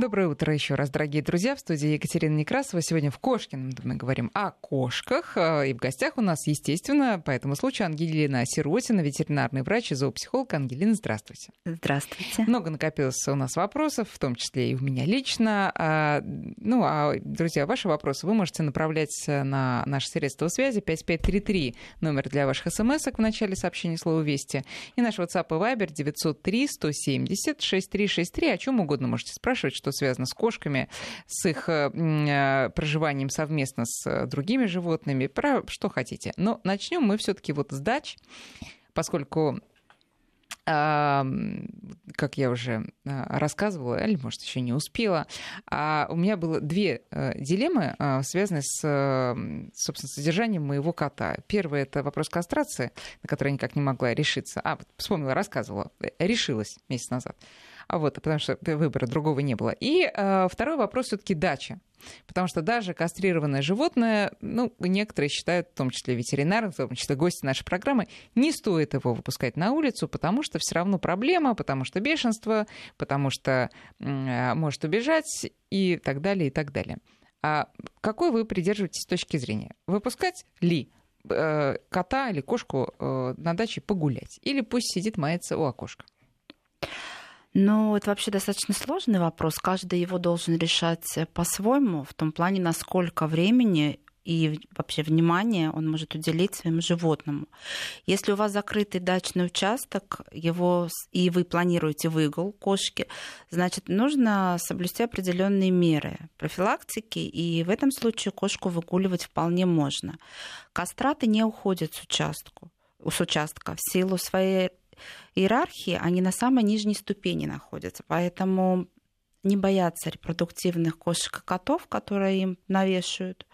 Доброе утро еще раз, дорогие друзья. В студии Екатерина Некрасова. Сегодня в Кошкином мы говорим о кошках. А, и в гостях у нас, естественно, по этому случаю Ангелина Сиротина, ветеринарный врач и зоопсихолог. Ангелина, здравствуйте. Здравствуйте. Много накопилось у нас вопросов, в том числе и у меня лично. А, ну, а, друзья, ваши вопросы вы можете направлять на наши средства связи 5533, номер для ваших смс в начале сообщения слова «Вести», и наш WhatsApp и Viber 903 170 6363. О чем угодно можете спрашивать, что связано с кошками, с их э, э, проживанием совместно с э, другими животными, про что хотите. Но начнем мы все-таки вот с дач, поскольку как я уже рассказывала, или, может, еще не успела, а у меня было две дилеммы, связанные с, собственно, содержанием моего кота. Первый — это вопрос кастрации, на который я никак не могла решиться. А, вспомнила, рассказывала, решилась месяц назад. А вот, потому что выбора другого не было. И э, второй вопрос все-таки дача. Потому что даже кастрированное животное, ну, некоторые считают, в том числе ветеринары, в том числе гости нашей программы, не стоит его выпускать на улицу, потому что все равно проблема, потому что бешенство, потому что э, может убежать и так далее, и так далее. А какой вы придерживаетесь точки зрения? Выпускать ли э, кота или кошку э, на даче погулять? Или пусть сидит, мается у окошка? Ну, это вообще достаточно сложный вопрос. Каждый его должен решать по-своему, в том плане, насколько времени и вообще внимание он может уделить своему животному. Если у вас закрытый дачный участок, его и вы планируете выгул кошки, значит, нужно соблюсти определенные меры профилактики, и в этом случае кошку выгуливать вполне можно. Кастраты не уходят с участку с участка в силу своей иерархии, они на самой нижней ступени находятся. Поэтому не боятся репродуктивных кошек и котов, которые им навешивают,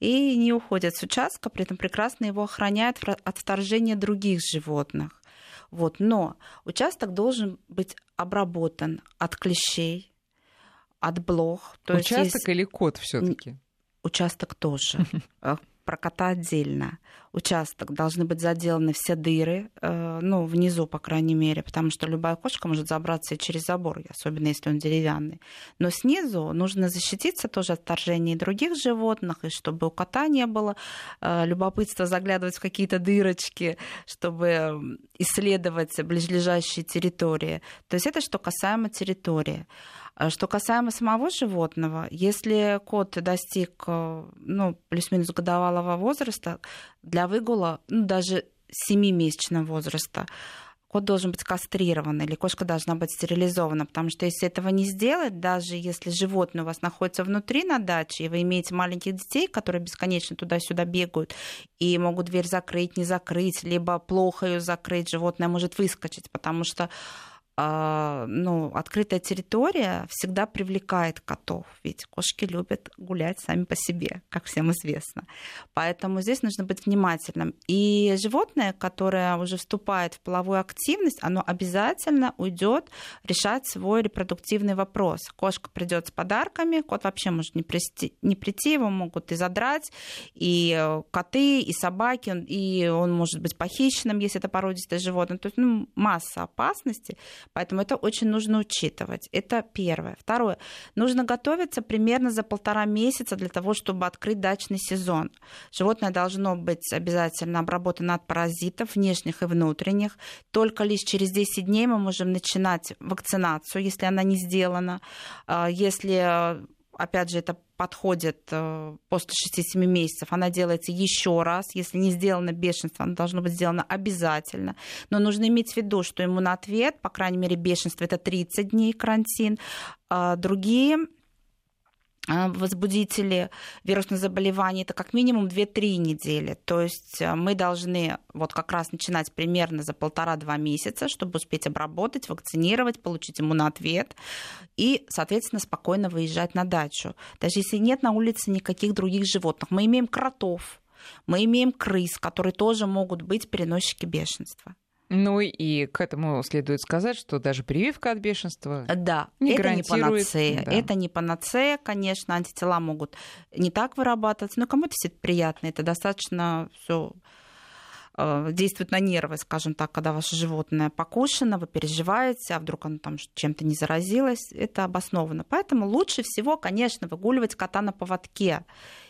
и не уходят с участка, при этом прекрасно его охраняют от вторжения других животных. Вот. Но участок должен быть обработан от клещей, от блох. То участок есть... или кот все-таки? Участок тоже. про кота отдельно. Участок должны быть заделаны все дыры, э, ну, внизу, по крайней мере, потому что любая кошка может забраться и через забор, особенно если он деревянный. Но снизу нужно защититься тоже от вторжения других животных, и чтобы у кота не было э, любопытства заглядывать в какие-то дырочки, чтобы исследовать ближайшие территории. То есть это что касаемо территории. А что касаемо самого животного, если кот достиг э, ну, плюс-минус годовалого возраста, для выгула, ну, даже 7-месячного возраста, кот должен быть кастрирован или кошка должна быть стерилизована, потому что если этого не сделать, даже если животное у вас находится внутри на даче, и вы имеете маленьких детей, которые бесконечно туда-сюда бегают и могут дверь закрыть, не закрыть, либо плохо ее закрыть, животное может выскочить, потому что ну, открытая территория всегда привлекает котов, ведь кошки любят гулять сами по себе, как всем известно. Поэтому здесь нужно быть внимательным. И животное, которое уже вступает в половую активность, оно обязательно уйдет решать свой репродуктивный вопрос. Кошка придет с подарками, кот вообще может не прийти, не прийти его могут и задрать, и коты, и собаки, и он может быть похищенным, если это породистое животное. То есть ну, масса опасностей. Поэтому это очень нужно учитывать. Это первое. Второе. Нужно готовиться примерно за полтора месяца для того, чтобы открыть дачный сезон. Животное должно быть обязательно обработано от паразитов, внешних и внутренних. Только лишь через 10 дней мы можем начинать вакцинацию, если она не сделана. А, если опять же, это подходит э, после 6-7 месяцев, она делается еще раз. Если не сделано бешенство, оно должно быть сделано обязательно. Но нужно иметь в виду, что иммунответ, по крайней мере, бешенство это 30 дней карантин. А другие возбудители вирусных заболеваний это как минимум 2-3 недели. То есть э, мы должны вот как раз начинать примерно за полтора-два месяца, чтобы успеть обработать, вакцинировать, получить иммунответ и, соответственно, спокойно выезжать на дачу. Даже если нет на улице никаких других животных. Мы имеем кротов, мы имеем крыс, которые тоже могут быть переносчики бешенства. Ну и к этому следует сказать, что даже прививка от бешенства да, не это не панацея. Да. Это не панацея, конечно, антитела могут не так вырабатываться, но кому-то все это приятно, это достаточно все действует на нервы, скажем так, когда ваше животное покушено, вы переживаете, а вдруг оно там чем-то не заразилось, это обоснованно. Поэтому лучше всего, конечно, выгуливать кота на поводке.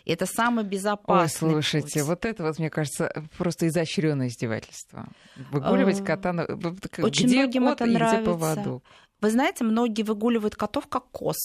Это самый безопасный Ой, слушайте, путь. вот это вот, мне кажется, просто изощренное издевательство. Выгуливать Э, кота на... Очень где многим кот это и где нравится. поводок? Вы знаете, многие выгуливают котов как коз.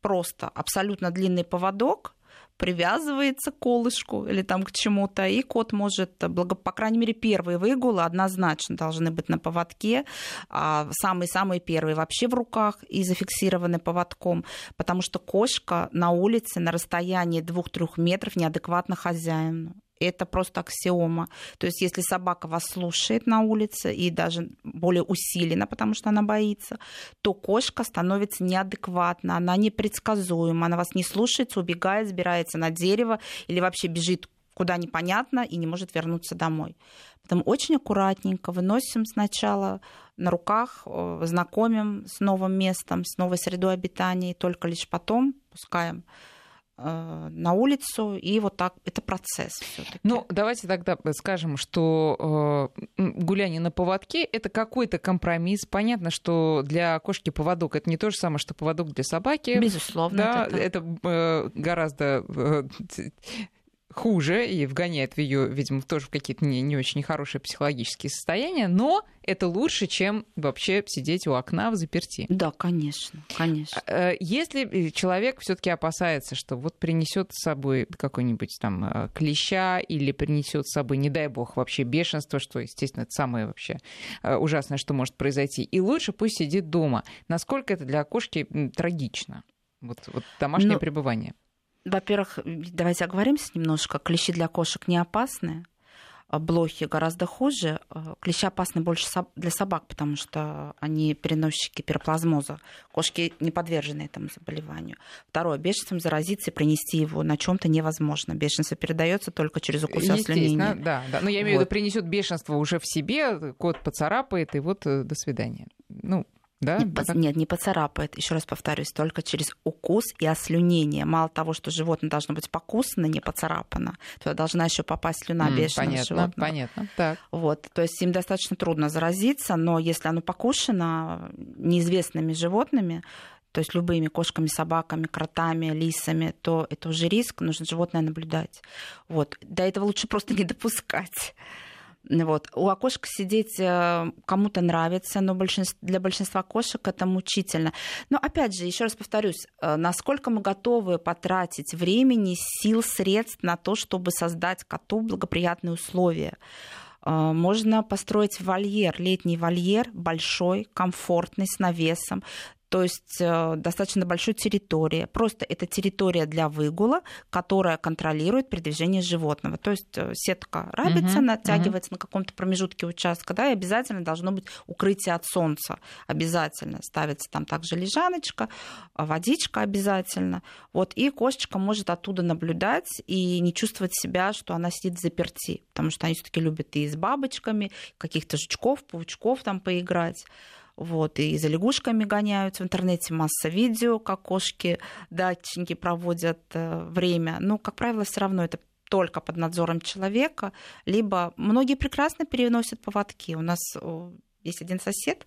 Просто абсолютно длинный поводок привязывается к колышку или там к чему-то, и кот может, благо... по крайней мере, первые выгулы однозначно должны быть на поводке, а самые-самые первые вообще в руках и зафиксированы поводком, потому что кошка на улице на расстоянии 2-3 метров неадекватна хозяину. Это просто аксиома. То есть, если собака вас слушает на улице и даже более усиленно, потому что она боится, то кошка становится неадекватна, она непредсказуема, она вас не слушается, убегает, сбирается на дерево или вообще бежит куда непонятно и не может вернуться домой. Поэтому очень аккуратненько выносим сначала на руках, э, знакомим с новым местом, с новой средой обитания, и только лишь потом пускаем на улицу, и вот так, это процесс все таки Ну, давайте тогда скажем, что э, гуляние на поводке это какой-то компромисс. Понятно, что для кошки поводок это не то же самое, что поводок для собаки. Безусловно, Да, это это э, гораздо э, хуже и вгоняет в ее, видимо, тоже в какие-то не, не очень хорошие психологические состояния, но это лучше, чем вообще сидеть у окна в заперти. Да, конечно, конечно. Э, Если человек все-таки опасается, что вот принесет с собой какой-нибудь там э, клеща или принесет с собой, не дай бог, вообще бешенство, что, естественно, это самое вообще э, ужасное, что может произойти, и лучше пусть сидит дома. Насколько это для кошки трагично? Вот, вот домашнее Ну, пребывание. Во-первых, давайте оговоримся немножко. Клещи для кошек не опасны. а Блохи гораздо хуже. А Клещи опасны больше для собак, потому что они переносчики пироплазмоза. Кошки не подвержены этому заболеванию. Второе. Бешенством заразиться и принести его на чем то невозможно. Бешенство передается только через укус ослинение. да, да. Но я имею в виду, Вот. принесет бешенство уже в себе, кот поцарапает, и вот э, до свидания. Ну, да? Не так? Нет, не поцарапает. Еще раз повторюсь, только через укус и ослюнение. Мало того, что животное должно быть покусано, не поцарапано, туда должна еще попасть слюна М, бешеного Понятно, животного. понятно. Так. Вот, то есть им достаточно трудно заразиться, но если оно покушено неизвестными животными, то есть любыми кошками, собаками, кротами, лисами, то это уже риск, нужно животное наблюдать. Вот. До этого лучше просто не допускать. Вот. У окошка сидеть э, кому-то нравится, но большинств- для большинства кошек это мучительно. Но опять же, еще раз повторюсь, э, насколько мы готовы потратить времени, сил, средств на то, чтобы создать коту благоприятные условия. Э, Можно построить вольер, летний вольер, большой, комфортный, с навесом. То есть э, достаточно большой территория. Просто это территория для выгула, которая контролирует передвижение животного. То есть э, сетка рабится, Мгм, натягивается на каком-то промежутке участка, да, и обязательно должно быть укрытие от солнца. Обязательно ставится там также лежаночка, а водичка обязательно. Вот, и кошечка может оттуда наблюдать и не чувствовать себя, что она сидит заперти, потому что они все-таки любят и с бабочками, каких-то жучков, паучков там поиграть. Вот, и за лягушками гоняются. В интернете масса видео, как кошки, датчики проводят э, время. Но, как правило, все равно это только под надзором человека, либо многие прекрасно переносят поводки. У нас есть один сосед,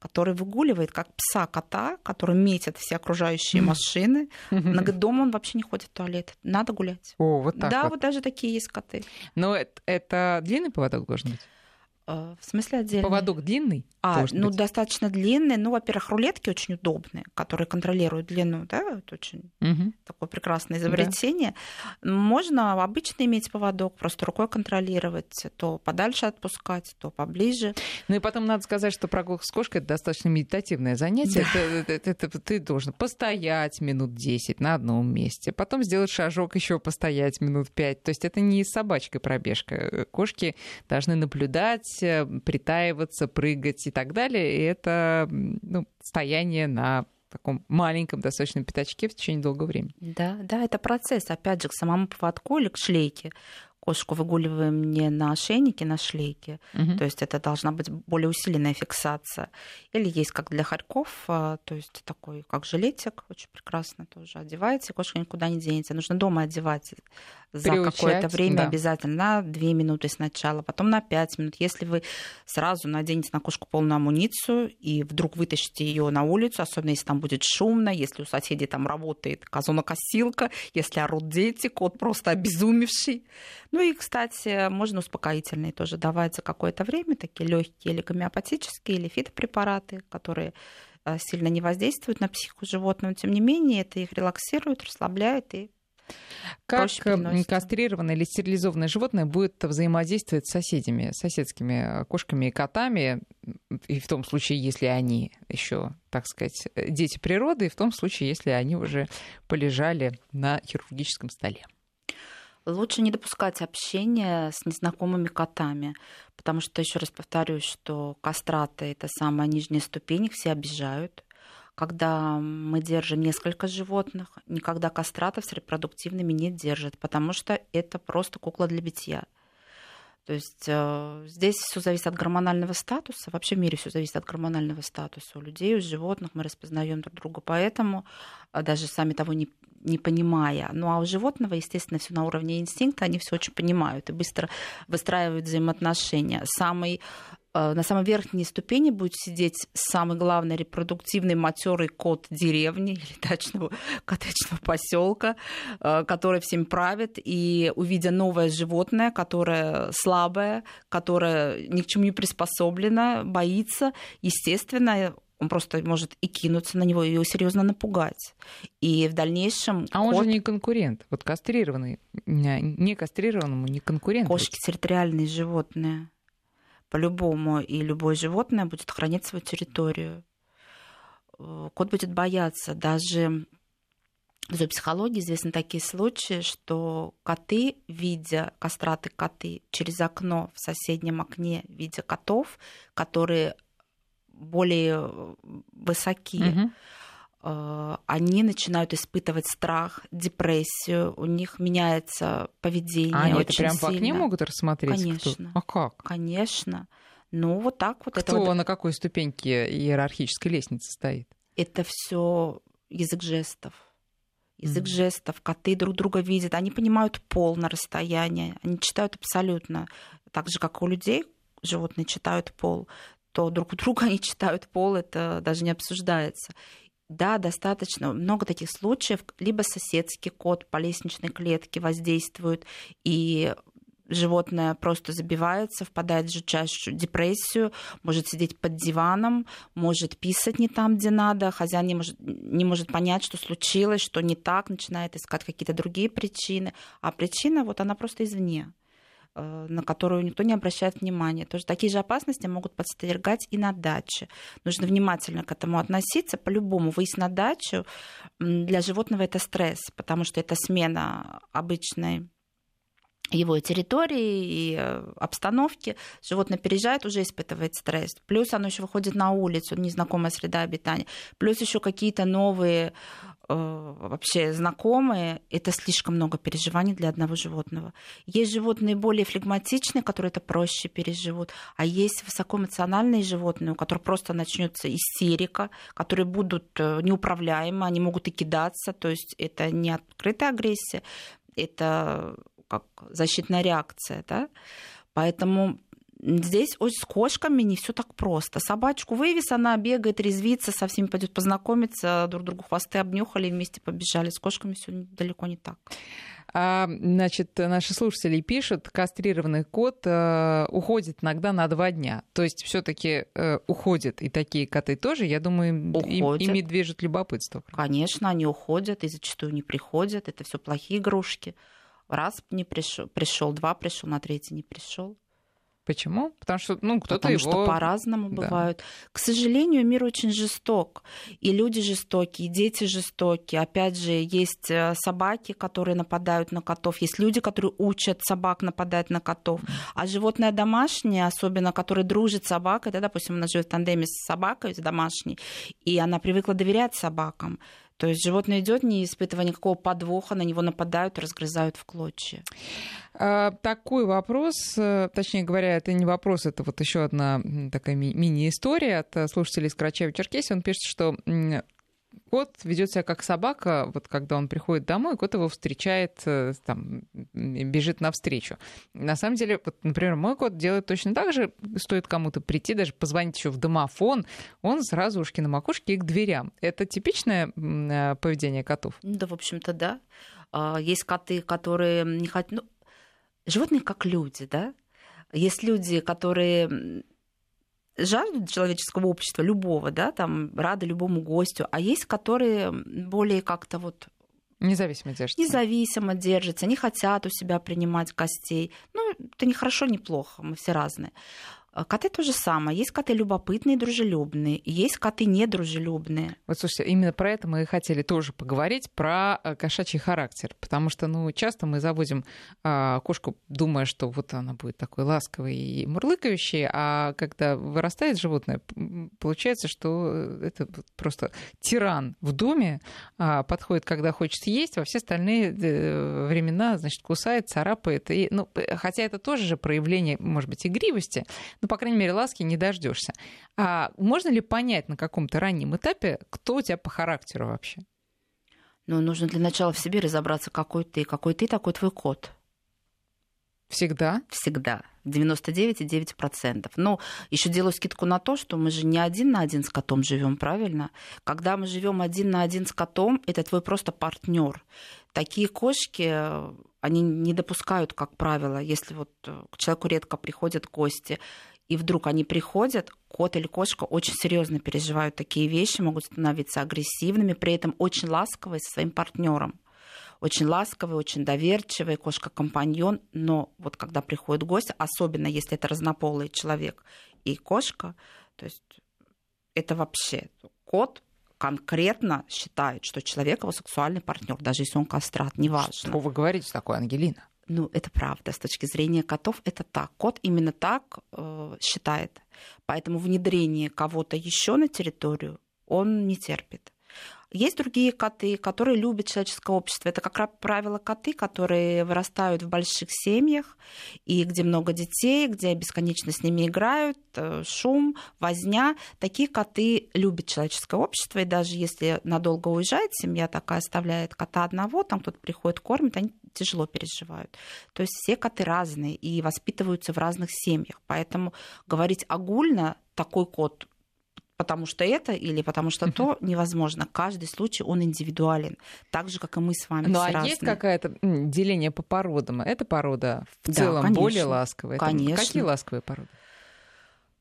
который выгуливает как пса кота, который метит все окружающие машины. На дома он вообще не ходит в туалет. Надо гулять. О, вот так да, вот. вот даже такие есть коты. Но это, это длинный поводок должен быть? Э, В смысле отдельно? Поводок длинный? А, ну, быть? достаточно длинные. Ну, во-первых, рулетки очень удобные, которые контролируют длину, да, это очень Мгм. такое прекрасное изобретение. Можно обычно иметь поводок, просто рукой контролировать, то подальше отпускать, то поближе. Ну и потом надо сказать, что прогулка с кошкой это достаточно медитативное занятие. Да. Это, это- это- ты должен постоять минут 10 на одном месте, потом сделать шажок еще постоять минут 5. То есть это не с собачкой пробежка. Кошки должны наблюдать, э, притаиваться, прыгать и так далее. И это ну, стояние на таком маленьком достаточно пятачке в течение долгого времени. Да, да, это процесс. Опять же, к самому поводку или к шлейке кошку выгуливаем не на ошейнике, на шлейке, угу. то есть это должна быть более усиленная фиксация. Или есть как для хорьков, а, то есть такой как жилетик, очень прекрасно тоже одеваете, кошка никуда не денется. Нужно дома одевать за какое-то время да. обязательно, на 2 минуты сначала, потом на 5 минут. Если вы сразу наденете на кошку полную амуницию и вдруг вытащите ее на улицу, особенно если там будет шумно, если у соседей там работает казонокосилка, если орут дети, кот просто обезумевший. Ну и, кстати, можно успокоительные тоже давать за какое-то время, такие легкие или гомеопатические, или фитопрепараты, которые э, сильно не воздействуют на психику животного, но тем не менее это их релаксирует, расслабляет и как кастрированное или стерилизованное животное будет взаимодействовать с соседями, соседскими кошками и котами, и в том случае, если они еще, так сказать, дети природы, и в том случае, если они уже полежали на хирургическом столе? Лучше не допускать общения с незнакомыми котами, потому что, еще раз повторюсь, что кастраты — это самая нижняя ступень, их все обижают, когда мы держим несколько животных, никогда кастратов с репродуктивными не держат, потому что это просто кукла для битья. То есть э, здесь все зависит от гормонального статуса. Вообще в мире все зависит от гормонального статуса. У людей, у животных мы распознаем друг друга. Поэтому, э, даже сами того не, не понимая. Ну а у животного, естественно, все на уровне инстинкта, они все очень понимают и быстро выстраивают взаимоотношения. Самый на самой верхней ступени будет сидеть самый главный репродуктивный матерый кот деревни или дачного коттеджного поселка, э, который всем правит, и увидя новое животное, которое слабое, которое ни к чему не приспособлено, боится, естественно, он просто может и кинуться на него, и его серьезно напугать. И в дальнейшем... А он кот... же не конкурент. Вот кастрированный, не кастрированному не конкурент. Кошки территориальные животные по-любому, и любое животное будет хранить свою территорию. Э, кот будет бояться. Даже в зоопсихологии известны такие случаи, что коты, видя кастраты коты через окно в соседнем окне, видя котов, которые более высоки, угу. Э, они начинают испытывать страх, депрессию, у них меняется поведение. А они это прям сильно. по окне могут рассмотреть? Конечно. Кто? А как? Конечно. Ну, вот так вот. Кто это вот... на какой ступеньке иерархической лестницы стоит? Это все язык жестов. Язык mm-hmm. жестов, коты друг друга видят, они понимают пол на расстоянии, они читают абсолютно так же, как у людей, животные читают пол, то друг у друга они читают пол, это даже не обсуждается. Да, достаточно много таких случаев. Либо соседский кот по лестничной клетке воздействует, и животное просто забивается, впадает в жутчайшую депрессию, может сидеть под диваном, может писать не там, где надо, хозяин не может, не может понять, что случилось, что не так, начинает искать какие-то другие причины, а причина вот она просто извне. Э, на которую никто не обращает внимания. Тоже такие же опасности могут подстерегать и на даче. Нужно внимательно к этому относиться. По-любому выезд на дачу для животного это стресс, потому что это смена обычной его территории и э, обстановки. Животное переезжает, уже испытывает стресс. Плюс оно еще выходит на улицу, незнакомая среда обитания. Плюс еще какие-то новые вообще знакомые. Это слишком много переживаний для одного животного. Есть животные более флегматичные, которые это проще переживут. А есть высокоэмоциональные животные, у которых просто начнется истерика, которые будут э, неуправляемы, они могут и кидаться. То есть это не открытая агрессия, это как защитная реакция, да. Поэтому Здесь с кошками не все так просто. Собачку вывез, она бегает, резвится, со всеми пойдет познакомиться, друг другу хвосты обнюхали, вместе побежали. С кошками все далеко не так. А, значит, наши слушатели пишут, кастрированный кот э, уходит иногда на два дня. То есть все-таки э, уходят и такие коты тоже, я думаю, им, ими движет любопытство. Конечно, они уходят и зачастую не приходят. Это все плохие игрушки раз не пришел, пришел, два пришел, на третий не пришел. Почему? Потому что, ну, кто-то Потому его... что по-разному да. бывают. К сожалению, мир очень жесток. И люди жестокие, и дети жестокие. Опять же, есть э, собаки, которые нападают на котов. Есть люди, которые учат собак нападать на котов. А животное домашнее, особенно, которое дружит с собакой, да, допустим, она живет в тандеме с собакой домашней, и она привыкла доверять собакам То есть животное идет, не испытывая никакого подвоха, на него нападают, разгрызают в клочья. А, такой вопрос, э, точнее говоря, это не вопрос, это вот еще одна такая ми- мини-история от э, слушателей из Карачаева-Черкесии. Он пишет, что кот ведет себя как собака, вот когда он приходит домой, кот его встречает, э, там, бежит навстречу. На самом деле, вот, например, мой кот делает точно так же, стоит кому-то прийти, даже позвонить еще в домофон, он сразу ушки на макушке и к дверям. Это типичное э, поведение котов? Да, в общем-то, да. А, есть коты, которые не хотят... Ну, животные как люди, да? Есть люди, которые жаждут человеческого общества, любого, да, там, рады любому гостю, а есть, которые более как-то вот Независимо держатся. Независимо держатся, не хотят у себя принимать гостей. Ну, это не хорошо, не плохо, мы все разные. А коты то же самое. Есть коты любопытные, дружелюбные, есть коты недружелюбные. Вот слушайте, именно про это мы и хотели тоже поговорить, про э, кошачий характер. Потому что, ну, часто мы заводим а, кошку, думая, что вот она будет такой ласковой и мурлыкающей, а когда вырастает животное, получается, что это просто тиран в доме, а, подходит, когда хочет есть, во все остальные э, времена, значит, кусает, царапает. И, ну, хотя это тоже же проявление, может быть, игривости, ну, по крайней мере, ласки не дождешься. А можно ли понять на каком-то раннем этапе, кто у тебя по характеру вообще? Ну, нужно для начала в себе разобраться, какой ты, какой ты, такой твой код. Всегда? Всегда. 99,9%. Но еще делаю скидку на то, что мы же не один на один с котом живем, правильно? Когда мы живем один на один с котом, это твой просто партнер. Такие кошки, они не допускают, как правило, если вот к человеку редко приходят гости, и вдруг они приходят, кот или кошка очень серьезно переживают такие вещи, могут становиться агрессивными, при этом очень ласковые со своим партнером. Очень ласковый, очень доверчивый, кошка-компаньон, но вот когда приходит гость, особенно если это разнополый человек и кошка, то есть это вообще кот конкретно считает, что человек его сексуальный партнер, даже если он кастрат, неважно. Что вы говорите такое, Ангелина? Ну, это правда. С точки зрения котов это так. Кот именно так э, считает. Поэтому внедрение кого-то еще на территорию он не терпит. Есть другие коты, которые любят человеческое общество. Это, как правило, коты, которые вырастают в больших семьях, и где много детей, где бесконечно с ними играют, э, шум, возня. Такие коты любят человеческое общество, и даже если надолго уезжает семья такая, оставляет кота одного, там кто-то приходит, кормит, они тяжело переживают. То есть все коты разные и воспитываются в разных семьях. Поэтому говорить огульно такой кот потому что это или потому что то невозможно. Каждый случай, он индивидуален, так же, как и мы с вами. Ну, а разные. есть какое-то деление по породам? Эта порода в да, целом конечно, более ласковая? Конечно. Какие ласковые породы?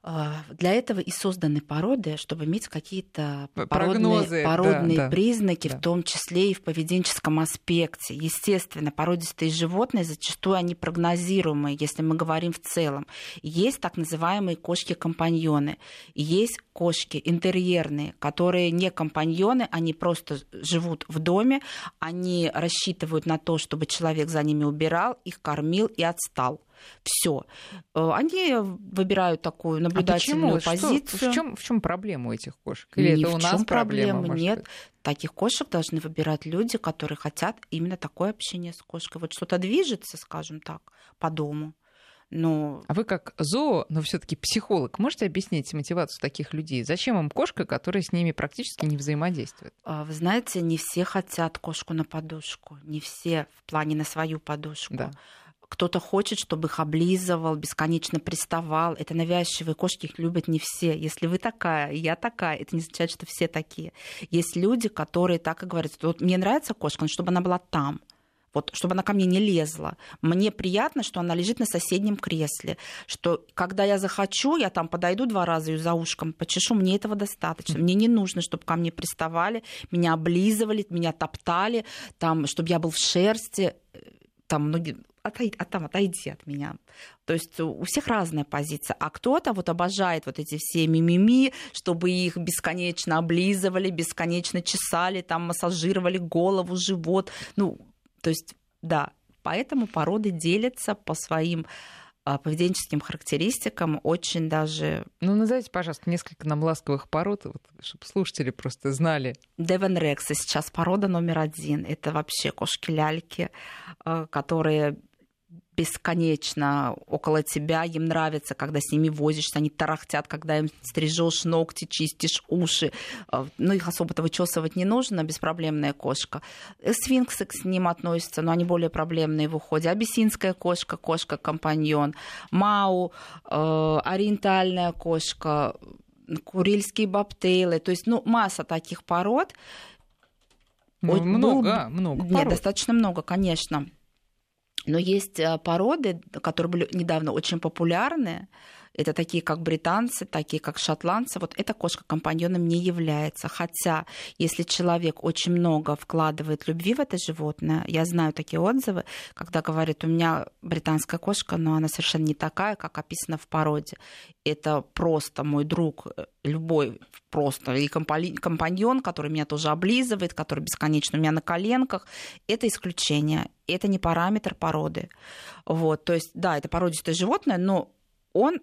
А, для этого и созданы породы, чтобы иметь какие-то породные, породные да, признаки, да. в том числе и в поведенческом аспекте. Естественно, породистые животные зачастую они прогнозируемые, если мы говорим в целом. Есть так называемые кошки-компаньоны, есть кошки интерьерные, которые не компаньоны, они просто живут в доме, они рассчитывают на то, чтобы человек за ними убирал, их кормил и отстал. Все. Э, они выбирают такую наблюдательную а позицию. Что, в, чем, в чем проблема у этих кошек? Или Ни это у нас проблема? проблема нет. Быть? Таких кошек должны выбирать люди, которые хотят именно такое общение с кошкой. Вот что-то движется, скажем так, по дому. Но... А вы как зоо, но все-таки психолог, можете объяснить мотивацию таких людей? Зачем им кошка, которая с ними практически не взаимодействует? А, вы знаете, не все хотят кошку на подушку, не все в плане на свою подушку. Да кто-то хочет, чтобы их облизывал, бесконечно приставал. Это навязчивые кошки, их любят не все. Если вы такая, я такая, это не означает, что все такие. Есть люди, которые так и говорят, вот мне нравится кошка, но чтобы она была там вот, чтобы она ко мне не лезла. Мне приятно, что она лежит на соседнем кресле, что когда я захочу, я там подойду два раза ее за ушком, почешу, мне этого достаточно. Мне не нужно, чтобы ко мне приставали, меня облизывали, меня топтали, там, чтобы я был в шерсти. Там многие отойди, а там отойди от меня. То есть у всех разная позиция. А кто-то вот обожает вот эти все мимими, чтобы их бесконечно облизывали, бесконечно чесали, там массажировали голову, живот. Ну, то есть, да, поэтому породы делятся по своим а, поведенческим характеристикам очень даже... Ну, назовите, пожалуйста, несколько нам ласковых пород, вот, чтобы слушатели просто знали. Девен Рекса сейчас порода номер один. Это вообще кошки-ляльки, а, которые бесконечно около тебя, им нравится, когда с ними возишься, они тарахтят, когда им стрижешь ногти, чистишь уши. А, ну, их особо-то вычесывать не нужно, беспроблемная кошка. Сфинксы к ним относятся, но они более проблемные в уходе. Абиссинская кошка, кошка-компаньон. Мау, э, ориентальная кошка, курильские бобтейлы. То есть, ну, масса таких пород. Ну, много, был... много пород. Нет, достаточно много, конечно. Но есть э, породы, которые были недавно очень популярны. Это такие, как британцы, такие, как шотландцы. Вот эта кошка компаньоном не является. Хотя, если человек очень много вкладывает любви в это животное, я знаю такие отзывы, когда говорят, у меня британская кошка, но она совершенно не такая, как описано в породе. Это просто мой друг, э, любой просто, и компаньон, который меня тоже облизывает, который бесконечно у меня на коленках, это исключение, это не параметр породы. Вот, то есть, да, это породистое животное, но он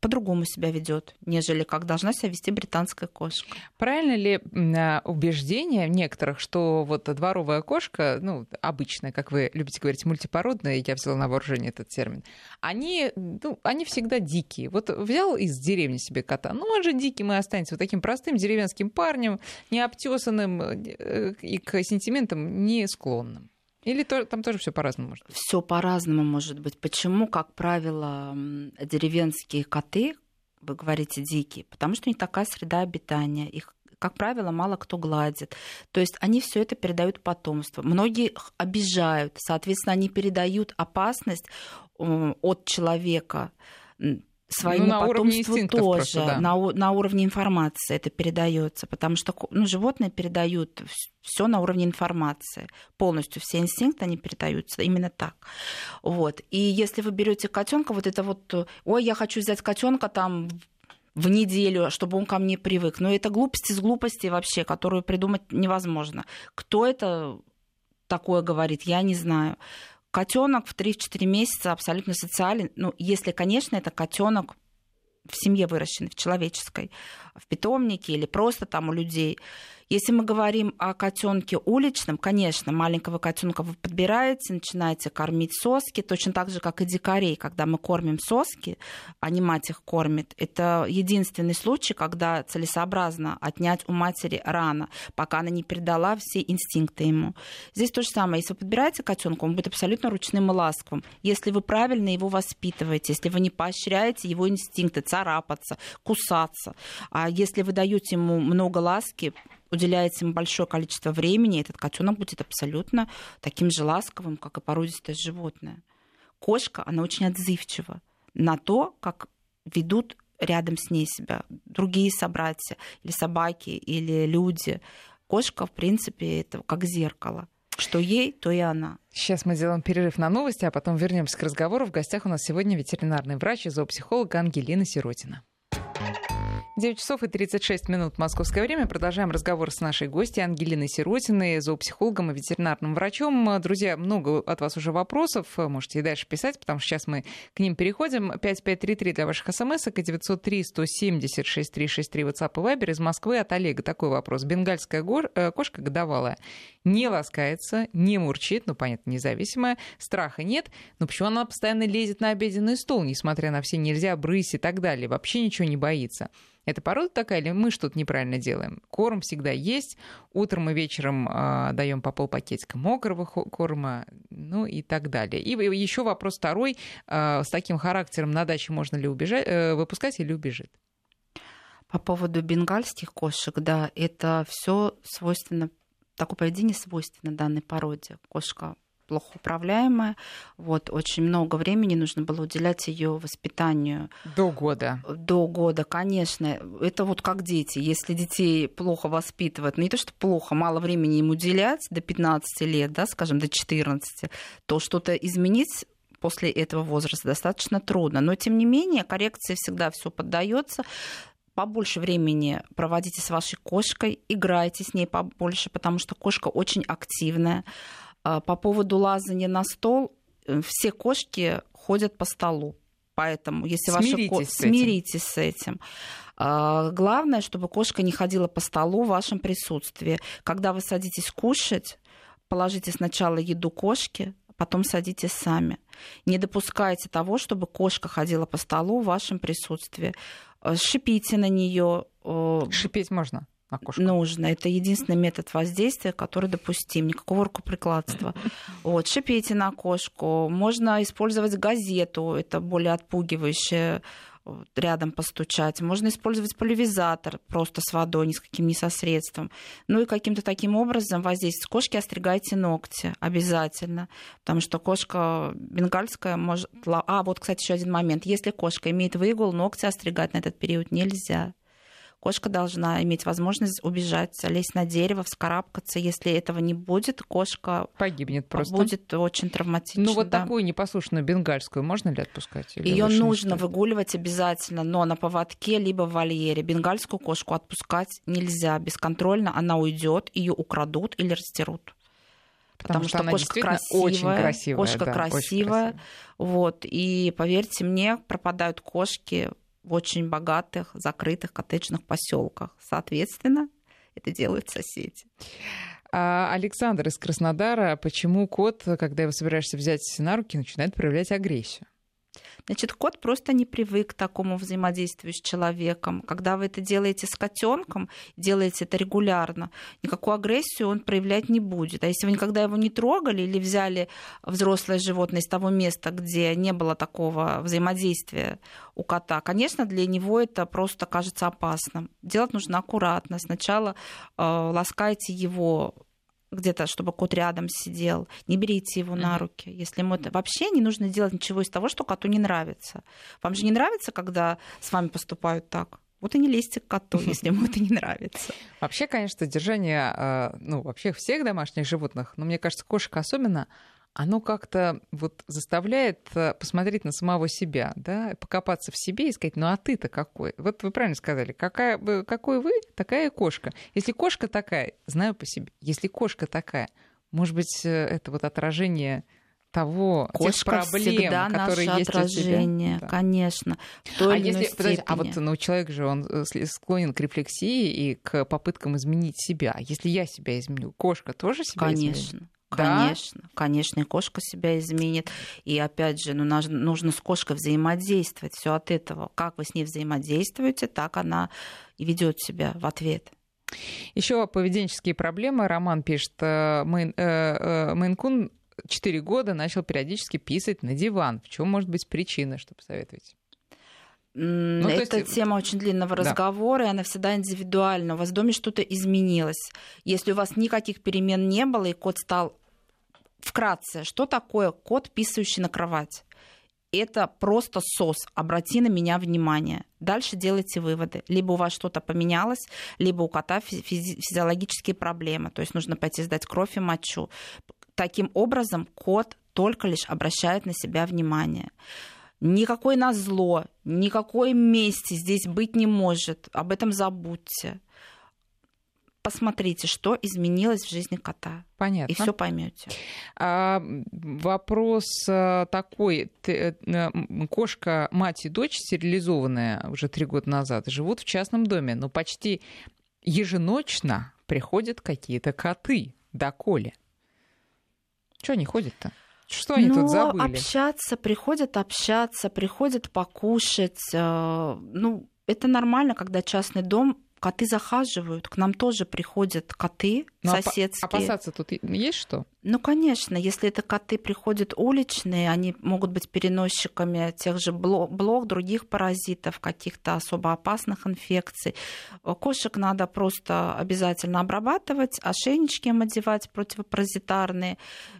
по-другому себя ведет, нежели как должна себя вести британская кошка. Правильно ли а, убеждение некоторых, что вот дворовая кошка, ну, обычная, как вы любите говорить, мультипородная, я взяла на вооружение этот термин, они, ну, они всегда дикие. Вот взял из деревни себе кота, ну, он же дикий, мы останемся вот таким простым деревенским парнем, необтесанным э, и к сентиментам не склонным. Или то, там тоже все по-разному может быть? Все по-разному может быть. Почему, как правило, деревенские коты, вы говорите дикие, потому что у них такая среда обитания, их как правило, мало кто гладит. То есть они все это передают потомству. Многие обижают, соответственно, они передают опасность от человека своему ну, на потомству тоже, просто, да. на, на уровне информации это передается, потому что ну, животные передают все на уровне информации, полностью все инстинкты они передаются именно так. Вот. И если вы берете котенка, вот это вот, ой, я хочу взять котенка там в неделю, чтобы он ко мне привык. Но это глупости с глупостей вообще, которую придумать невозможно. Кто это такое говорит, я не знаю котенок в 3-4 месяца абсолютно социален. Ну, если, конечно, это котенок в семье выращенный, в человеческой, в питомнике или просто там у людей. Если мы говорим о котенке уличном, конечно, маленького котенка вы подбираете, начинаете кормить соски, точно так же, как и дикарей, когда мы кормим соски, а не мать их кормит. Это единственный случай, когда целесообразно отнять у матери рано, пока она не передала все инстинкты ему. Здесь то же самое. Если вы подбираете котенка, он будет абсолютно ручным и ласковым. Если вы правильно его воспитываете, если вы не поощряете его инстинкты царапаться, кусаться, а если вы даете ему много ласки, уделяете ему большое количество времени, этот котенок будет абсолютно таким же ласковым, как и породистое животное. Кошка, она очень отзывчива на то, как ведут рядом с ней себя другие собратья, или собаки, или люди. Кошка, в принципе, это как зеркало. Что ей, то и она. Сейчас мы сделаем перерыв на новости, а потом вернемся к разговору. В гостях у нас сегодня ветеринарный врач и зоопсихолог Ангелина Сиротина. 9 часов и 36 минут московское время. Продолжаем разговор с нашей гостьей Ангелиной Сиротиной, зоопсихологом и ветеринарным врачом. Друзья, много от вас уже вопросов. Можете и дальше писать, потому что сейчас мы к ним переходим. 5533 для ваших смс и 903 170 6363 WhatsApp и Viber из Москвы от Олега. Такой вопрос. Бенгальская гор... Э, кошка годовалая не ласкается, не мурчит, ну, понятно, независимая, страха нет, но почему она постоянно лезет на обеденный стол, несмотря на все нельзя, брысь и так далее, вообще ничего не боится? Это порода такая, или мы что-то неправильно делаем? Корм всегда есть. Утром и вечером э, даем по полпакетика мокрого корма, ну и так далее. И еще вопрос второй. Э, с таким характером на даче можно ли убежать, э, выпускать или убежит? По поводу бенгальских кошек, да, это все свойственно, такое поведение свойственно данной породе. Кошка плохо управляемая. Вот, очень много времени нужно было уделять ее воспитанию. До года. До года, конечно. Это вот как дети. Если детей плохо воспитывать, ну не то, что плохо, мало времени им уделять до 15 лет, да, скажем, до 14, то что-то изменить после этого возраста достаточно трудно. Но, тем не менее, коррекции всегда все поддается побольше времени проводите с вашей кошкой, играйте с ней побольше, потому что кошка очень активная. А, по поводу лазания на стол, все кошки ходят по столу. Поэтому, если смиритесь ваша кошка... Смиритесь с этим. А, главное, чтобы кошка не ходила по столу в вашем присутствии. Когда вы садитесь кушать, положите сначала еду кошке, потом садитесь сами. Не допускайте того, чтобы кошка ходила по столу в вашем присутствии. Э, шипите на нее. Э, Шипеть можно? на кошку? Нужно. Это единственный метод воздействия, который допустим. Никакого рукоприкладства. Вот. Шипите на кошку. Можно использовать газету. Это более отпугивающее рядом постучать. Можно использовать поливизатор просто с водой, ни с каким ни со средством. Ну и каким-то таким образом воздействовать. Кошки остригайте ногти обязательно, потому что кошка бенгальская может... А, вот, кстати, еще один момент. Если кошка имеет выгул, ногти остригать на этот период нельзя кошка должна иметь возможность убежать, лезть на дерево, вскарабкаться. Если этого не будет, кошка погибнет просто. Будет очень травматично. Ну вот да. такую непослушную бенгальскую можно ли отпускать? Ее нужно выгуливать обязательно, но на поводке либо в вольере. Бенгальскую кошку отпускать нельзя бесконтрольно, она уйдет, ее украдут или растерут. Потому, Потому что, что кошка красивая, очень красивая, кошка да, красивая, очень красивая. Вот и поверьте мне, пропадают кошки в очень богатых, закрытых коттеджных поселках. Соответственно, это делают соседи. А Александр из Краснодара, почему кот, когда его собираешься взять на руки, начинает проявлять агрессию? Значит, кот просто не привык к такому взаимодействию с человеком. Когда вы это делаете с котенком, делаете это регулярно, никакую агрессию он проявлять не будет. А если вы никогда его не трогали или взяли взрослое животное из того места, где не было такого взаимодействия у кота, конечно, для него это просто кажется опасным. Делать нужно аккуратно. Сначала э, ласкайте его где-то, чтобы кот рядом сидел, не берите его на руки. Если ему это вообще не нужно делать ничего из того, что коту не нравится. Вам же не нравится, когда с вами поступают так? Вот и не лезьте к коту, если ему это не нравится. Вообще, конечно, содержание, э, ну, вообще всех домашних животных, но мне кажется, кошек особенно, оно как-то вот заставляет э, посмотреть на самого себя, да, покопаться в себе и сказать, ну а ты-то какой? Вот вы правильно сказали, какая, какой вы, такая кошка. Если кошка такая, знаю по себе, если кошка такая, может быть, э, это вот отражение того, Кошка тех проблем, всегда которые наше есть отражение, у тебя. конечно. а если, подожди, а вот ну, человек же он э, склонен к рефлексии и к попыткам изменить себя. А если я себя изменю, кошка тоже себя конечно. изменит? Конечно. Конечно, да? конечно, и кошка себя изменит. И опять же, ну, нужно с кошкой взаимодействовать. Все от этого. Как вы с ней взаимодействуете, так она и ведет себя в ответ. Еще поведенческие проблемы. Роман пишет, э, Мейн, э, э, Мейнкун 4 года начал периодически писать на диван. В чем может быть причина, что посоветуете? Ну, Это есть... тема очень длинного да. разговора, и она всегда индивидуальна. У вас в доме что-то изменилось. Если у вас никаких перемен не было, и кот стал вкратце, что такое кот, писающий на кровать? Это просто сос. Обрати на меня внимание. Дальше делайте выводы. Либо у вас что-то поменялось, либо у кота физи- физиологические проблемы. То есть нужно пойти сдать кровь и мочу. Таким образом, кот только лишь обращает на себя внимание. Никакой назло, никакой мести здесь быть не может. Об этом забудьте. Посмотрите, что изменилось в жизни кота. Понятно. И все поймете. А, вопрос а, такой: Ты, э, кошка, мать и дочь, стерилизованная уже три года назад, живут в частном доме, но почти еженочно приходят какие-то коты до Коли. Что они ходят-то? Что они ну, тут забыли? общаться, приходят общаться, приходят покушать. Э, ну, это нормально, когда частный дом коты захаживают, к нам тоже приходят коты Но ну, соседские. Опасаться тут есть что? Ну, конечно, если это коты приходят уличные, они могут быть переносчиками тех же блох, других паразитов, каких-то особо опасных инфекций. Кошек надо просто обязательно обрабатывать, ошейнички им одевать противопаразитарные.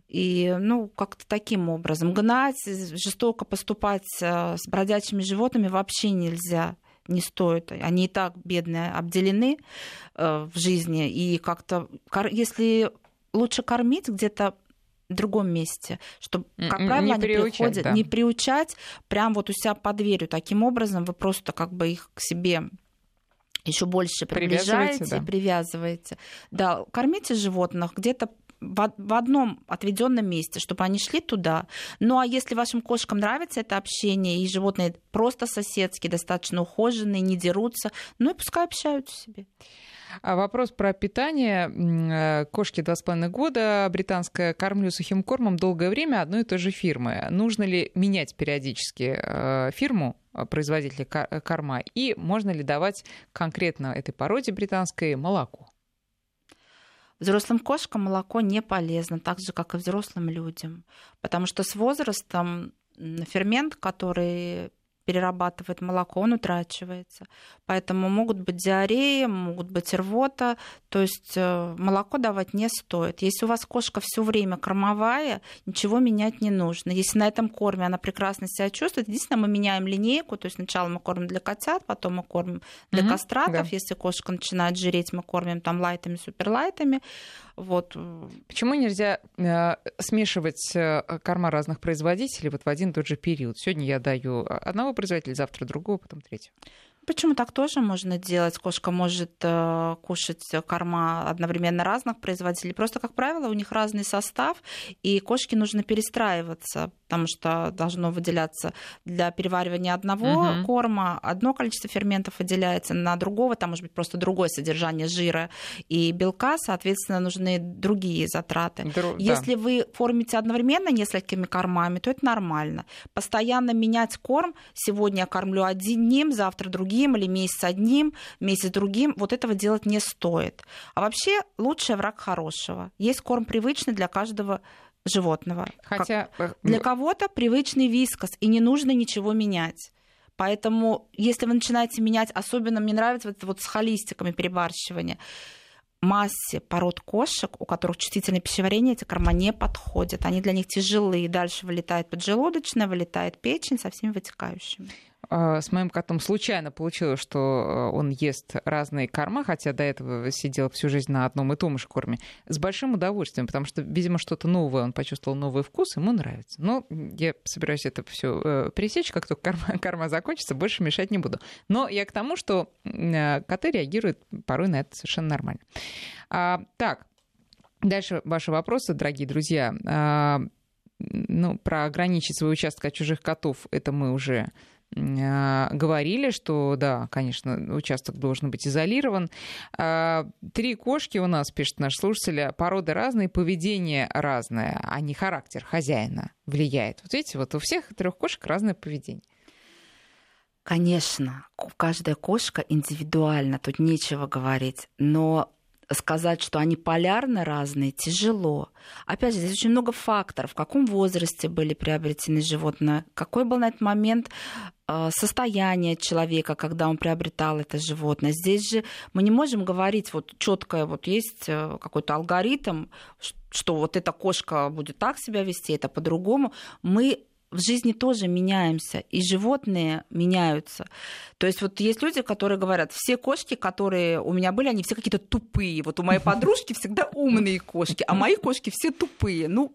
И, ну, как-то таким образом. Гнать, жестоко поступать э, с бродячими животными вообще нельзя не стоит. Они и так бедные, обделены э, в жизни. И как-то, если лучше кормить где-то в другом месте, чтобы, как правило, не они приходят, да. не приучать прям вот у себя под дверью. Таким образом вы просто как бы их к себе еще больше приближаете, Привязываете, да. привязываете. Да, кормите животных где-то в одном отведенном месте, чтобы они шли туда. Ну а если вашим кошкам нравится это общение, и животные просто соседские, достаточно ухоженные, не дерутся, ну и пускай общаются себе. А вопрос про питание. Э, Кошке два с половиной года, британская, кормлю сухим кормом долгое время одной и той же фирмы. Нужно ли менять периодически э, фирму э, производителя корма? И можно ли давать конкретно этой породе британской молоко? Взрослым кошкам молоко не полезно, так же, как и взрослым людям. Потому что с возрастом фермент, который перерабатывает молоко, он утрачивается. Поэтому могут быть диареи, могут быть рвота. То есть э, молоко давать не стоит. Если у вас кошка все время кормовая, ничего менять не нужно. Если на этом корме она прекрасно себя чувствует, единственное, мы меняем линейку. То есть сначала мы кормим для котят, потом мы кормим для Мгм, кастратов. да. Если кошка начинает жиреть, мы кормим там лайтами, суперлайтами. Вот. Почему нельзя э, смешивать э, корма разных производителей вот в один и тот же период? Сегодня я даю одного производителя, завтра другого, потом третьего. Почему так тоже можно делать? Кошка может э, кушать корма одновременно разных производителей. Просто, как правило, у них разный состав, и кошке нужно перестраиваться, потому что должно выделяться для переваривания одного Мгм. корма одно количество ферментов выделяется, на другого там может быть просто другое содержание жира и белка, соответственно, нужны другие затраты. Дру- да. Если вы кормите одновременно несколькими кормами, то это нормально. Постоянно менять корм, сегодня я кормлю одним, завтра другим, или месяц одним, месяц другим, вот этого делать не стоит. А вообще лучший враг хорошего. Есть корм привычный для каждого животного. Как- Хотя э, Для кого-то привычный вискос, и не нужно ничего менять. Поэтому, если вы начинаете менять, особенно мне нравится вот вот с холистиками перебарщивание, массе пород кошек, у которых чувствительное пищеварение, эти корма не подходят. Они для них тяжелые. Дальше вылетает поджелудочная, вылетает печень со всеми вытекающими. А, С моим котом случайно получилось, что э, он ест разные корма, хотя до этого сидел всю жизнь на одном и том же корме, с большим удовольствием, потому что, видимо, что-то новое, он почувствовал новый вкус, ему нравится. Но я собираюсь это все пересечь, как только корма, корма закончится, больше мешать не буду. Но я к тому, что э, коты реагируют порой на это совершенно нормально. А, так, дальше ваши вопросы, дорогие друзья. А, ну, про ограничить свой участок от чужих котов, это мы уже а, говорили, что да, конечно, участок должен быть изолирован. А, Три кошки у нас, пишет наш слушатель, породы разные, поведение разное, а не характер хозяина влияет. Вот видите, вот у всех трех кошек разное поведение. Конечно, каждая кошка индивидуальна, тут нечего говорить, но сказать, что они полярно разные, тяжело. Опять же, здесь очень много факторов. В каком возрасте были приобретены животные, какой был на этот момент состояние человека, когда он приобретал это животное. Здесь же мы не можем говорить вот четко, вот есть э, какой-то алгоритм, что вот эта кошка будет так себя вести, это по-другому. Мы в жизни тоже меняемся, и животные меняются. То есть вот есть люди, которые говорят, все кошки, которые у меня были, они все какие-то тупые. Вот у моей подружки всегда умные кошки, а мои кошки все тупые. Ну,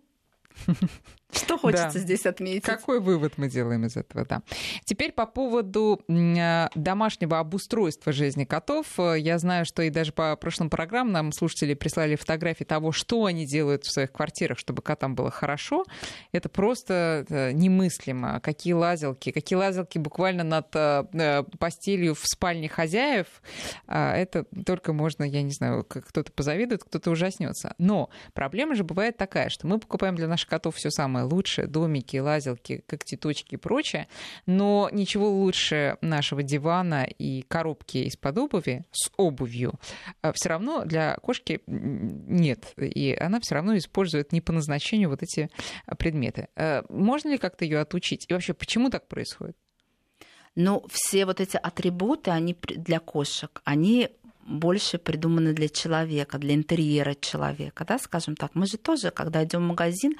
что хочется Да. здесь отметить? Какой вывод мы делаем из этого, да. Теперь по поводу э, домашнего обустройства жизни котов. Я знаю, что и даже по прошлым программам нам слушатели прислали фотографии того, что они делают в своих квартирах, чтобы котам было хорошо. Это просто э, немыслимо. Какие лазилки, какие лазилки буквально над э, постелью в спальне хозяев. А, Это только можно, я не знаю, кто-то позавидует, кто-то ужаснется. Но проблема же бывает такая, что мы покупаем для наших котов все самое лучшее, домики, лазилки, когтеточки и прочее, но ничего лучше нашего дивана и коробки из-под обуви с обувью все равно для кошки нет, и она все равно использует не по назначению вот эти а, предметы. Э, Можно ли как-то ее отучить? И вообще, почему так происходит? Ну, все вот эти атрибуты, они для кошек, они больше придуманы для человека, для интерьера человека, да, скажем так. Мы же тоже, когда идем в магазин,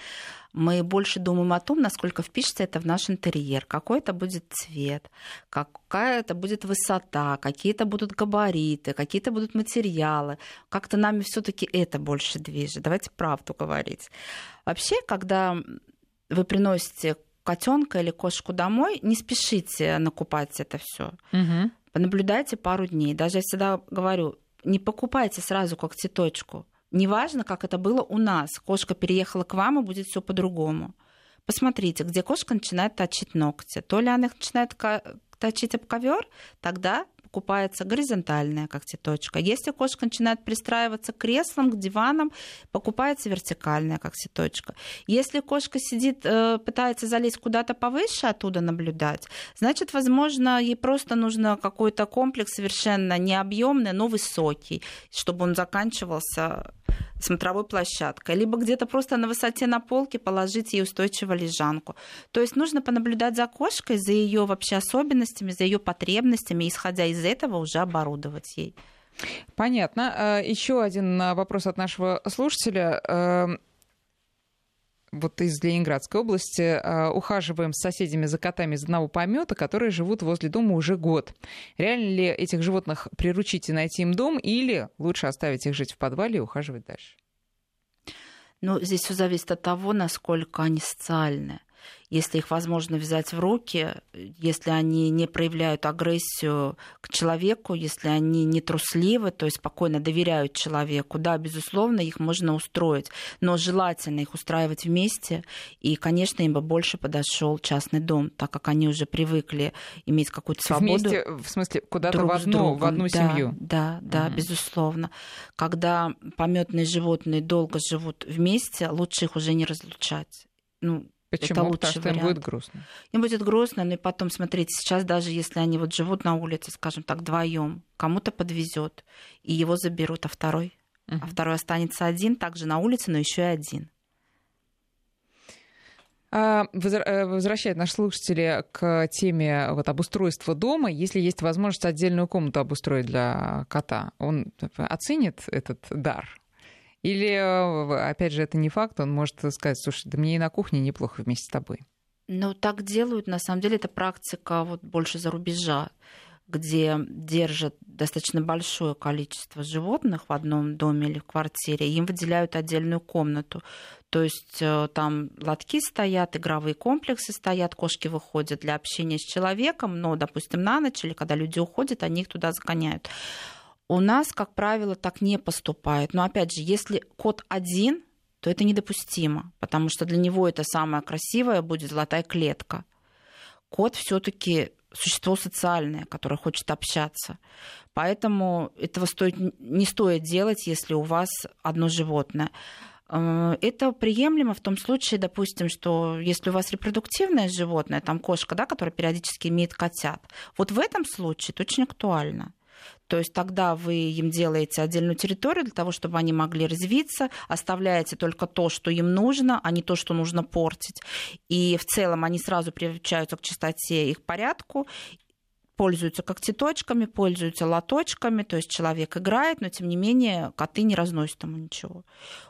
мы больше думаем о том, насколько впишется это в наш интерьер, какой это будет цвет, какая это будет высота, какие это будут габариты, какие это будут материалы. Как-то нами все-таки это больше движет. Давайте правду говорить. Вообще, когда вы приносите котенка или кошку домой, не спешите накупать это все. Мгм. Понаблюдайте пару дней. Даже я всегда говорю, не покупайте сразу когтеточку. Неважно, как это было у нас. Кошка переехала к вам, и будет все по-другому. Посмотрите, где кошка начинает точить ногти. То ли она их начинает точить об ковер, тогда покупается горизонтальная когтеточка. Если кошка начинает пристраиваться к креслам, к диванам, покупается вертикальная когтеточка. Если кошка сидит, э, пытается залезть куда-то повыше, оттуда наблюдать, значит, возможно, ей просто нужно какой-то комплекс совершенно необъемный, но высокий, чтобы он заканчивался смотровой площадкой, либо где-то просто на высоте на полке положить ей устойчиво лежанку. То есть нужно понаблюдать за кошкой, за ее вообще особенностями, за ее потребностями, исходя из этого уже оборудовать ей. Понятно. А, Еще один а, вопрос от нашего слушателя эм, вот из Ленинградской области, а, ухаживаем с соседями за котами из одного помета, которые живут возле дома уже год. Реально ли этих животных приручить и найти им дом, или лучше оставить их жить в подвале и ухаживать дальше? Ну, здесь все зависит от того, насколько они социальные если их возможно взять в руки, если они не проявляют агрессию к человеку, если они не трусливы, то есть спокойно доверяют человеку, да, безусловно, их можно устроить, но желательно их устраивать вместе, и, конечно, им бы больше подошел частный дом, так как они уже привыкли иметь какую-то свободу. Вместе, в смысле, куда-то в одну, в одну да, семью. Да, да, угу. безусловно. Когда пометные животные долго живут вместе, лучше их уже не разлучать. Ну, Почему? Это лучший Потому что вариант. им будет грустно. Им будет грустно, но и потом, смотрите, сейчас даже если они вот живут на улице, скажем так, вдвоем, кому-то подвезет, и его заберут, а второй, uh-huh. а второй останется один, также на улице, но еще и один. А, э, возвращает наши слушатели к теме вот, обустройства дома. Если есть возможность отдельную комнату обустроить для кота, он оценит этот дар? Или, э, опять же, это не факт, он может сказать, слушай, да мне и на кухне неплохо вместе с тобой. Ну, так делают, на самом деле, это практика вот больше за рубежа, где держат достаточно большое количество животных в одном доме или в квартире, им выделяют отдельную комнату. То есть э, там лотки стоят, игровые комплексы стоят, кошки выходят для общения с человеком, но, допустим, на ночь или когда люди уходят, они их туда загоняют. У нас, как правило, так не поступает. Но опять же, если кот один, то это недопустимо, потому что для него это самое красивое будет золотая клетка. Кот все-таки существо социальное, которое хочет общаться. Поэтому этого стоит, не стоит делать, если у вас одно животное. Э, это приемлемо в том случае, допустим, что если у вас репродуктивное животное, там кошка, да, которая периодически имеет котят, вот в этом случае это очень актуально. То есть тогда вы им делаете отдельную территорию для того, чтобы они могли развиться, оставляете только то, что им нужно, а не то, что нужно портить. И в целом они сразу приучаются к чистоте и к порядку, пользуются когтеточками, пользуются лоточками, то есть человек играет, но тем не менее коты не разносят ему ничего.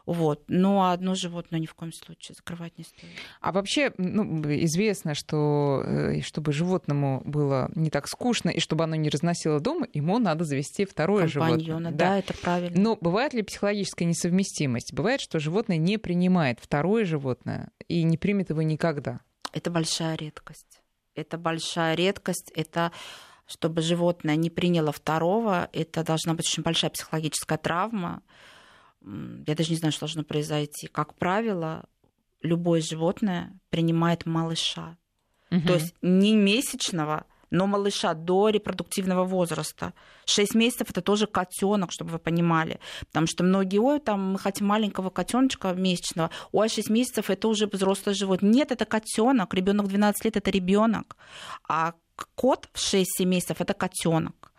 Вот. Но одно животное ни в коем случае закрывать не стоит. А вообще ну, известно, что э, чтобы животному было не так скучно и чтобы оно не разносило дом, ему надо завести второе животное. Да, да, это правильно. Но бывает ли психологическая несовместимость? Бывает, что животное не принимает второе животное и не примет его никогда? Это большая редкость это большая редкость, это чтобы животное не приняло второго, это должна быть очень большая психологическая травма. Я даже не знаю, что должно произойти. Как правило, любое животное принимает малыша. Угу. То есть не месячного, но малыша до репродуктивного возраста. 6 месяцев это тоже котенок, чтобы вы понимали. Потому что многие, ой, там мы хотим маленького котеночка месячного, ой, 6 месяцев это уже взрослый живот. Нет, это котенок, ребенок 12 лет это ребенок, а кот в 6-7 месяцев это котенок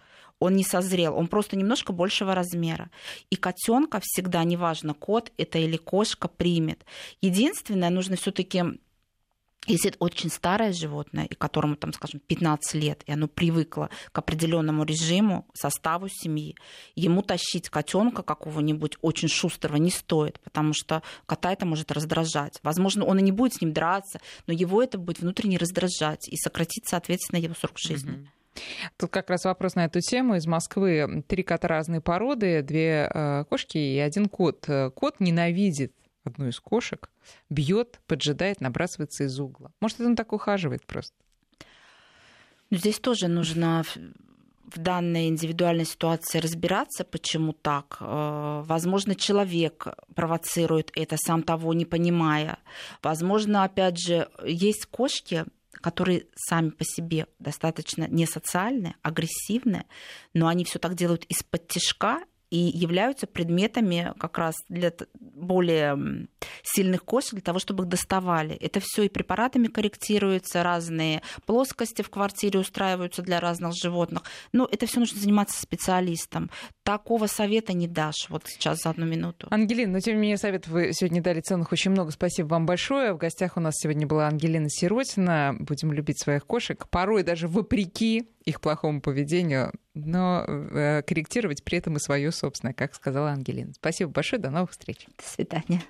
он не созрел, он просто немножко большего размера. И котенка всегда, неважно, кот это или кошка, примет. Единственное, нужно все-таки если это очень старое животное, и которому, там, скажем, 15 лет, и оно привыкло к определенному режиму, составу семьи, ему тащить котенка какого-нибудь очень шустрого не стоит, потому что кота это может раздражать. Возможно, он и не будет с ним драться, но его это будет внутренне раздражать и сократить, соответственно, его срок жизни. Тут как раз вопрос на эту тему. Из Москвы три кота разные породы, две э, кошки и один кот. Кот ненавидит одну из кошек, бьет, поджидает, набрасывается из угла. Может, он так ухаживает просто? Здесь тоже нужно в данной индивидуальной ситуации разбираться, почему так. Э, возможно, человек провоцирует это, сам того не понимая. Возможно, опять же, есть кошки, которые сами по себе достаточно несоциальные, агрессивные, но они все так делают из-под тяжка и являются предметами как раз для более сильных кошек, для того, чтобы их доставали. Это все и препаратами корректируется, разные плоскости в квартире устраиваются для разных животных. Но это все нужно заниматься специалистом. Такого совета не дашь вот сейчас за одну минуту. Ангелина, но тем не менее совет вы сегодня дали ценных очень много. Спасибо вам большое. В гостях у нас сегодня была Ангелина Сиротина. Будем любить своих кошек. Порой даже вопреки их плохому поведению, но э, корректировать при этом и свое собственное, как сказала Ангелина. Спасибо большое, до новых встреч. До свидания.